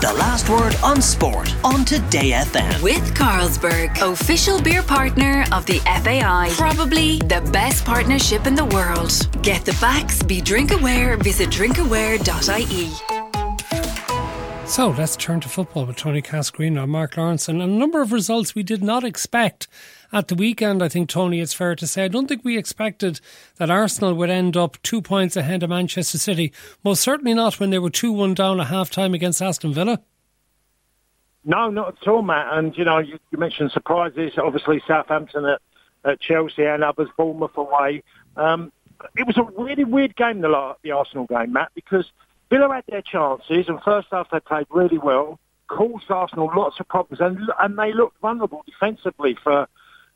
The last word on sport on Today FM. With Carlsberg, official beer partner of the FAI. Probably the best partnership in the world. Get the facts, be drink aware, visit drinkaware.ie. So let's turn to football with Tony Cascarino and Mark Lawrenson and a number of results we did not expect at the weekend. I think, Tony, it's fair to say. I don't think we expected that Arsenal would end up two points ahead of Manchester City. Most certainly not when they were 2 1 down at half time against Aston Villa. No, not at all, Matt. And, you know, you, you mentioned surprises. Obviously, Southampton at, at Chelsea and others, Bournemouth away. Um, it was a really weird game, the, the Arsenal game, Matt, because Villa had their chances, and first half they played really well, caused Arsenal lots of problems, and and they looked vulnerable defensively for,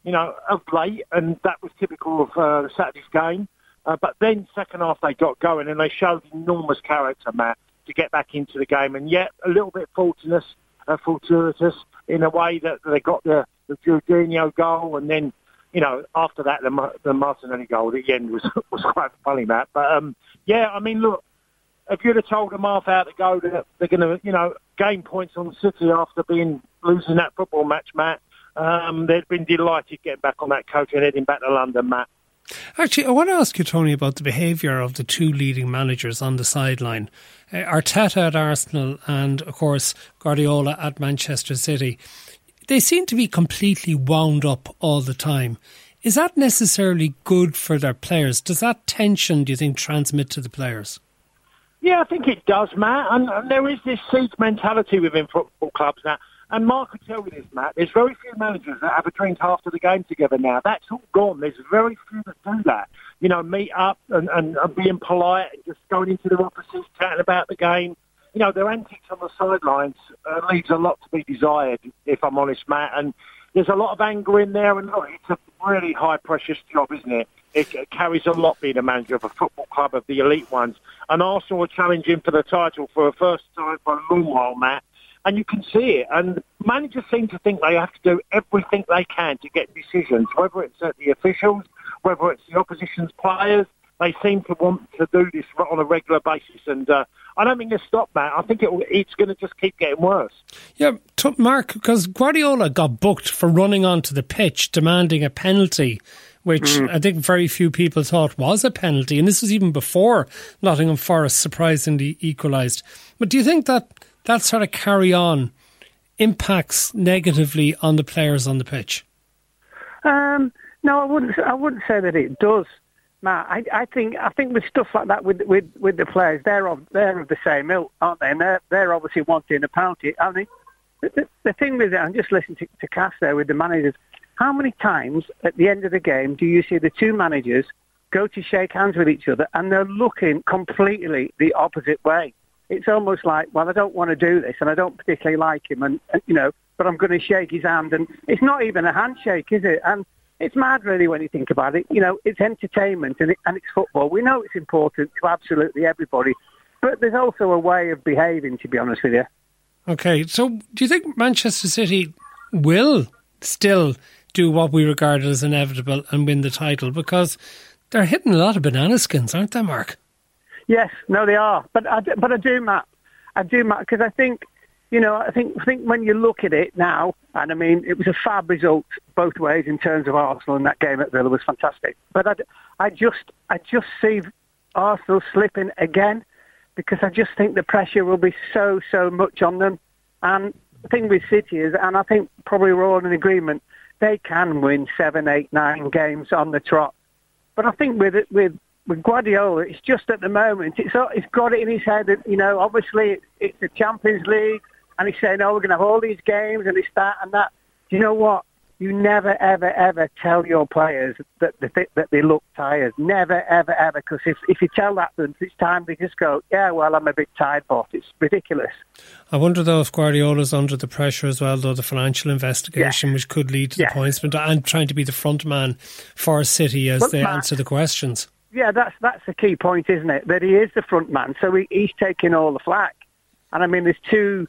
you know, of late, and that was typical of uh, Saturday's game. Uh, but then second half they got going, and they showed enormous character, Matt, to get back into the game, and yet a little bit fortuitous, uh, fortuitous in a way that they got the the Jorginho goal, and then you know, after that, the, the Martinelli goal at the end was was quite funny, Matt. But um, yeah, I mean, look, if you'd have told them half hour to go that they're going to, you know, gain points on City after being losing that football match, Matt, um, they'd been delighted getting back on that coach and heading back to London, Matt. Actually, I want to ask you, Tony, about the behaviour of the two leading managers on the sideline. Uh, Arteta at Arsenal and, of course, Guardiola at Manchester City. They seem to be completely wound up all the time. Is that necessarily good for their players? Does that tension, do you think, transmit to the players? Yeah, I think it does, Matt. And, and there is this siege mentality within football clubs now. And Mark could tell you this, Matt. There's very few managers that have a drink after the game together now. That's all gone. There's very few that do that. You know, meet up and, and, and being polite and just going into their offices, chatting about the game. You know, their antics on the sidelines uh, leaves a lot to be desired, if I'm honest, Matt. And there's a lot of anger in there. And look, it's a really high precious job, isn't it? It carries a lot being a manager of a football club of the elite ones. And Arsenal are challenging for the title for the first time for a long while, Matt. And you can see it. And managers seem to think they have to do everything they can to get decisions, whether it's at the officials, whether it's the opposition's players. They seem to want to do this on a regular basis. And uh, I don't think they'll stop, Matt. I think it, it's going to just keep getting worse. Yeah, Mark, because Guardiola got booked for running onto the pitch demanding a penalty which mm. I think very few people thought was a penalty. And this was even before Nottingham Forest surprisingly equalised. But do you think that that sort of carry on impacts negatively on the players on the pitch? Um, no, I wouldn't. I wouldn't say that it does, Matt. I, I think I think with stuff like that with with, with the players, they're of they're of the same ilk, aren't they? And they're they're obviously wanting a penalty. I mean, the, the, the thing with it, I'm just listening to, to Cass there with the managers. How many times at the end of the game do you see the two managers go to shake hands with each other and they're looking completely the opposite way? It's almost like, well, I don't want to do this and I don't particularly like him and, uh, you know, but I'm going to shake his hand. And it's not even a handshake, is it? And it's mad, really, when you think about it. You know, it's entertainment and, it, and it's football. We know it's important to absolutely everybody, but there's also a way of behaving, to be honest with you. Okay, so do you think Manchester City will still do what we regard as inevitable and win the title because they're hitting a lot of banana skins, aren't they, Mark? Yes, no, they are. But I, but I do, Matt. I do, Matt, because I think, you know, I think I think when you look at it now, and I mean, it was a fab result both ways in terms of Arsenal, and that game at Villa was fantastic. But I, I just I just see Arsenal slipping again because I just think the pressure will be so so much on them. And the thing with City is, and I think probably we're all in agreement, they can win seven, eight, nine games on the trot. But I think with it, with with Guardiola, it's just at the moment, it's uh, it's got it in his head that you know, obviously it's, the Champions League, and he's saying, "Oh, we're going to have all these games, and it's that and that." Do you know what? you never, ever, ever tell your players that they, that they look tired. Never, ever, ever. Because if, if you tell that them it's time, they just go, yeah, well, I'm a bit tired, but it's ridiculous. I wonder, though, if Guardiola's under the pressure as well, though, the financial investigation, yeah. which could lead to yeah. the points, but and trying to be the front man for City as well, they Matt, answer the questions. Yeah, that's that's the key point, isn't it? That he is the front man, so he, he's taking all the flack. And I mean, there's two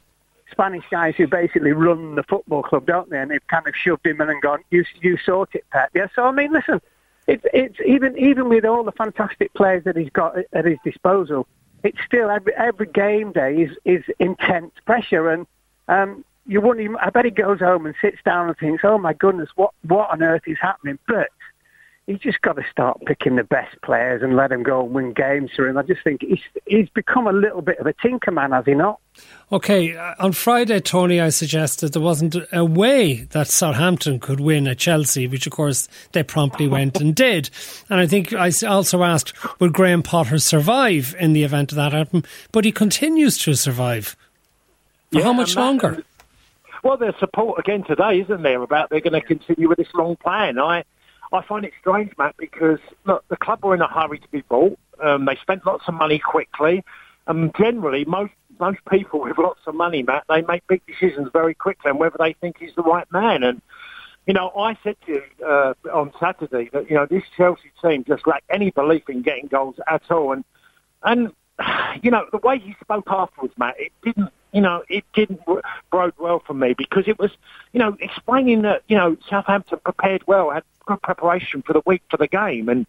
Spanish guys who basically run the football club, don't they? And they've kind of shoved him in and gone, "You you sort it, Pep." Yeah. So I mean, listen, it's it's even even with all the fantastic players that he's got at his disposal, it's still every every game day is is intense pressure, and um, you wouldn't. Even, I bet he goes home and sits down and thinks, "Oh my goodness, what what on earth is happening?" But he's just got to start picking the best players and let him go and win games for him. I just think he's he's become a little bit of a tinker man, has he not? Okay, uh, on Friday, Tony, I suggested there wasn't a way that Southampton could win at Chelsea, which of course they promptly went and did. And I think I also asked, would Graham Potter survive in the event of that happen? But he continues to survive. For yeah, how much longer? well, there's support again today, isn't there, about they're going to continue with this long plan. I I find it strange, Matt, because look, the club were in a hurry to be bought. Um, they spent lots of money quickly. And generally, most most people with lots of money, Matt, they make big decisions very quickly and whether they think he's the right man. And you know, I said to you uh, on Saturday that you know this Chelsea team just lacked any belief in getting goals at all. And and you know the way he spoke afterwards, Matt, it didn't you know, it didn't bode well for me because it was, you know, explaining that, you know, Southampton prepared well, had good preparation for the week for the game. And,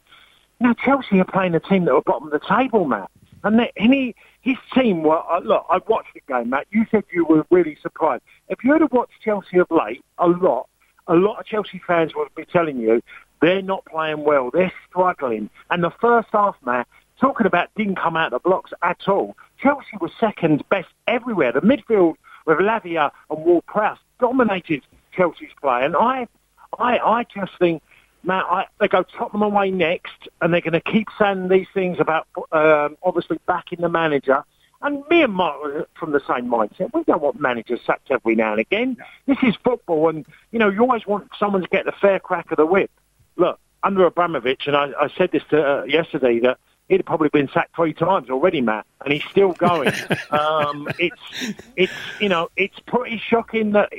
know, Chelsea are playing a team that were bottom of the table, Matt. And, they, and he, his team were, uh, look, I watched the game, Matt. You said you were really surprised. If you had watched Chelsea of late, a lot, a lot of Chelsea fans would be telling you they're not playing well. They're struggling. And the first half, Matt, talking about didn't come out of the blocks at all. Chelsea was second best everywhere. The midfield with Lavia and Ward-Prowse dominated Chelsea's play, and I, I, I just think, Matt, I, they go Tottenham away next, and they're going to keep saying these things about um, obviously backing the manager. And me and Mark are from the same mindset. We don't want managers sacked every now and again. This is football, and you know you always want someone to get the fair crack of the whip. Look, under Abramovich, and I, I said this to, uh, yesterday that he'd have probably been sacked three times already, Matt, and he's still going. um, it's, it's, you know, it's pretty shocking that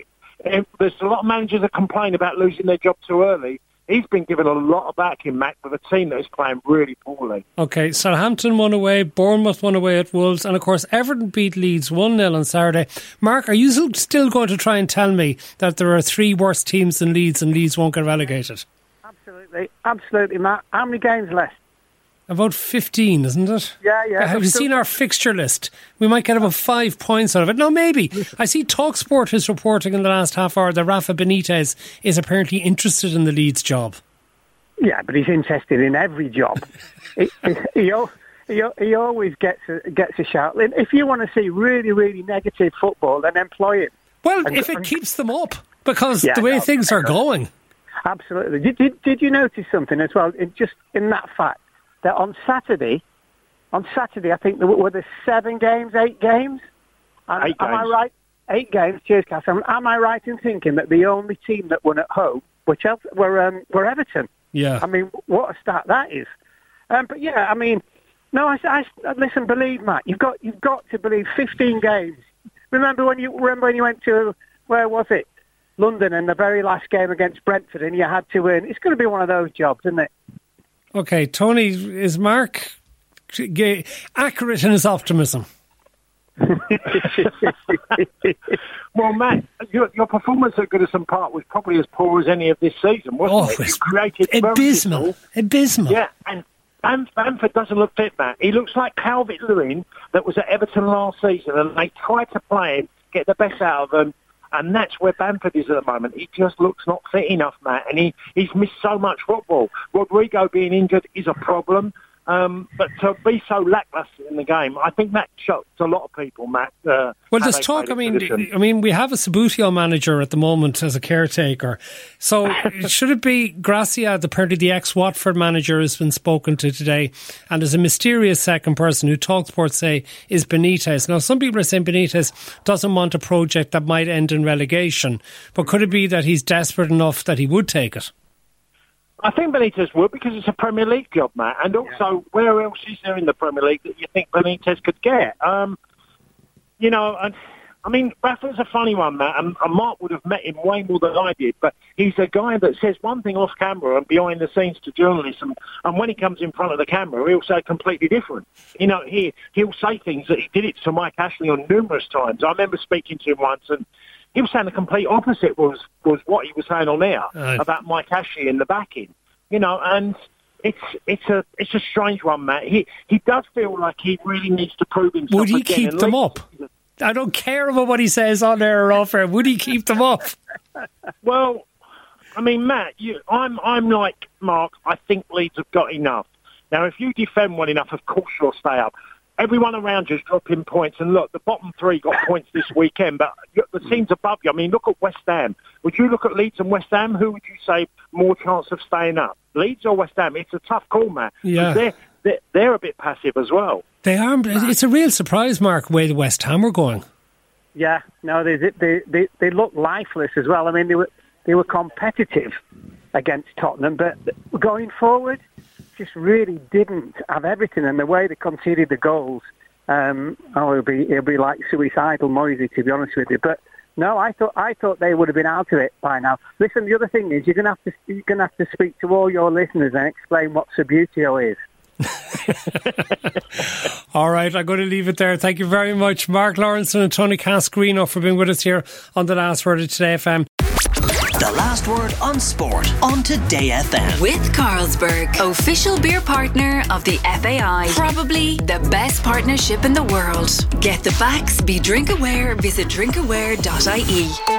uh, there's a lot of managers that complain about losing their job too early. He's been given a lot of backing, Matt, with a team that is playing really poorly. Okay, Southampton won away, Bournemouth won away at Wolves, and of course Everton beat Leeds 1 0 on Saturday. Mark, are you still going to try and tell me that there are three worse teams than Leeds and Leeds won't get relegated? Absolutely, absolutely, Matt. How many games left? About 15, isn't it? Yeah, yeah. Have you seen our fixture list? We might get about five points out of it. No, maybe. I see Talksport is reporting in the last half hour that Rafa Benitez is apparently interested in the Leeds job. Yeah, but he's interested in every job. he, he, he, he, always gets a, gets a shout. If you want to see really, really negative football, then employ him. Well, and, if it and, keeps them up, because yeah, the way no, things are going. Absolutely. Did, did, did you notice something as well? In, just in that fact, that on Saturday, on Saturday, I think there were, were there seven games, eight games. And, eight am games. I right? Eight games. Cheers, Cass. Am, am, I right in thinking that the only team that won at home were Chelsea, were um, were Everton? Yeah. I mean, what a start that is. Um, but yeah, I mean, no, I, I, listen. Believe Matt, you've got you've got to believe. Fifteen games. Remember when you remember when you went to where was it? London in the very last game against Brentford, and you had to win. It's going to be one of those jobs, isn't it? Okay, Tony, is Mark accurate in his optimism? well, Matt, your, your, performance at Goodison Park was probably as poor as any of this season, wasn't oh, it? You created abysmal, abysmal. Yeah, and Bamford doesn't look fit, Matt. He looks like Calvert Lewin that was at Everton last season, and they tried to play him, get the best out of him, and that's where Bamford is at the moment. He just looks not fit enough, Matt, and he, he's missed so much football. Rodrigo being injured is a problem. Um, but to be so lacklustre in the game, I think that shocked a lot of people, Matt. Uh, well, there's talk. I mean, I mean, we have a Subbuteo manager at the moment as a caretaker. So should it be Gracia, the apparently the ex-Watford manager, has been spoken to today, and there's a mysterious second person who Talksport say is Benitez. Now, some people are saying Benitez doesn't want a project that might end in relegation, but could it be that he's desperate enough that he would take it? I think Benitez would because it's a Premier League job, Matt. And also, yeah. where else is there in the Premier League that you think Benitez could get? Um, you know, and, I mean, Rafa's a funny one, Matt, and, and, Mark would have met him way more than I did, but he's a guy that says one thing off camera and behind the scenes to journalists, and, and when he comes in front of the camera, he'll say completely different. You know, he, he'll say things that he did it to Mike Ashley on numerous times. I remember speaking to him once, and he was saying the complete opposite was was what he was saying on air about Mike Ashley in the backing. You know, and it's it's a it's a strange one, Matt. He he does feel like he really needs to prove himself. Would he keep them up? I don't care about what he says on air or off air. Would he keep them up? Well, I mean, Matt, you, I'm I'm like Mark. I think Leeds have got enough. Now, if you defend well enough, of course you'll stay up. Everyone around you is dropping points, and look, the bottom three got points this weekend, but you- the teams above you. I mean, look at West Ham. Would you look at Leeds and West Ham? Who would you say more chance of staying up, Leeds or West Ham? It's a tough call, Matt. 'cause Yeah. they're, they're they're a bit passive as well. They are. It's a real surprise, Mark, where the West Ham are going. Yeah, no, they they they they look lifeless as well. I mean, they were they were competitive against Tottenham, but going forward, just really didn't have everything. And the way they conceded the goals, um, oh, it'll be it'll be like suicidal Moyesy, to be honest with you. But no, I thought I thought they would have been out of it by now. Listen, the other thing is you're gonna have to you're gonna have to speak to all your listeners and explain what Subbuteo is. All right, I'm going to leave it there. Thank you very much, Mark Lawrenson and Tony Cascarino, for being with us here on the last word of Today FM. The last word on sport on Today FM. With Carlsberg, official beer partner of the FAI. Probably the best partnership in the world. Get the facts, be drink aware, visit drinkaware.ie.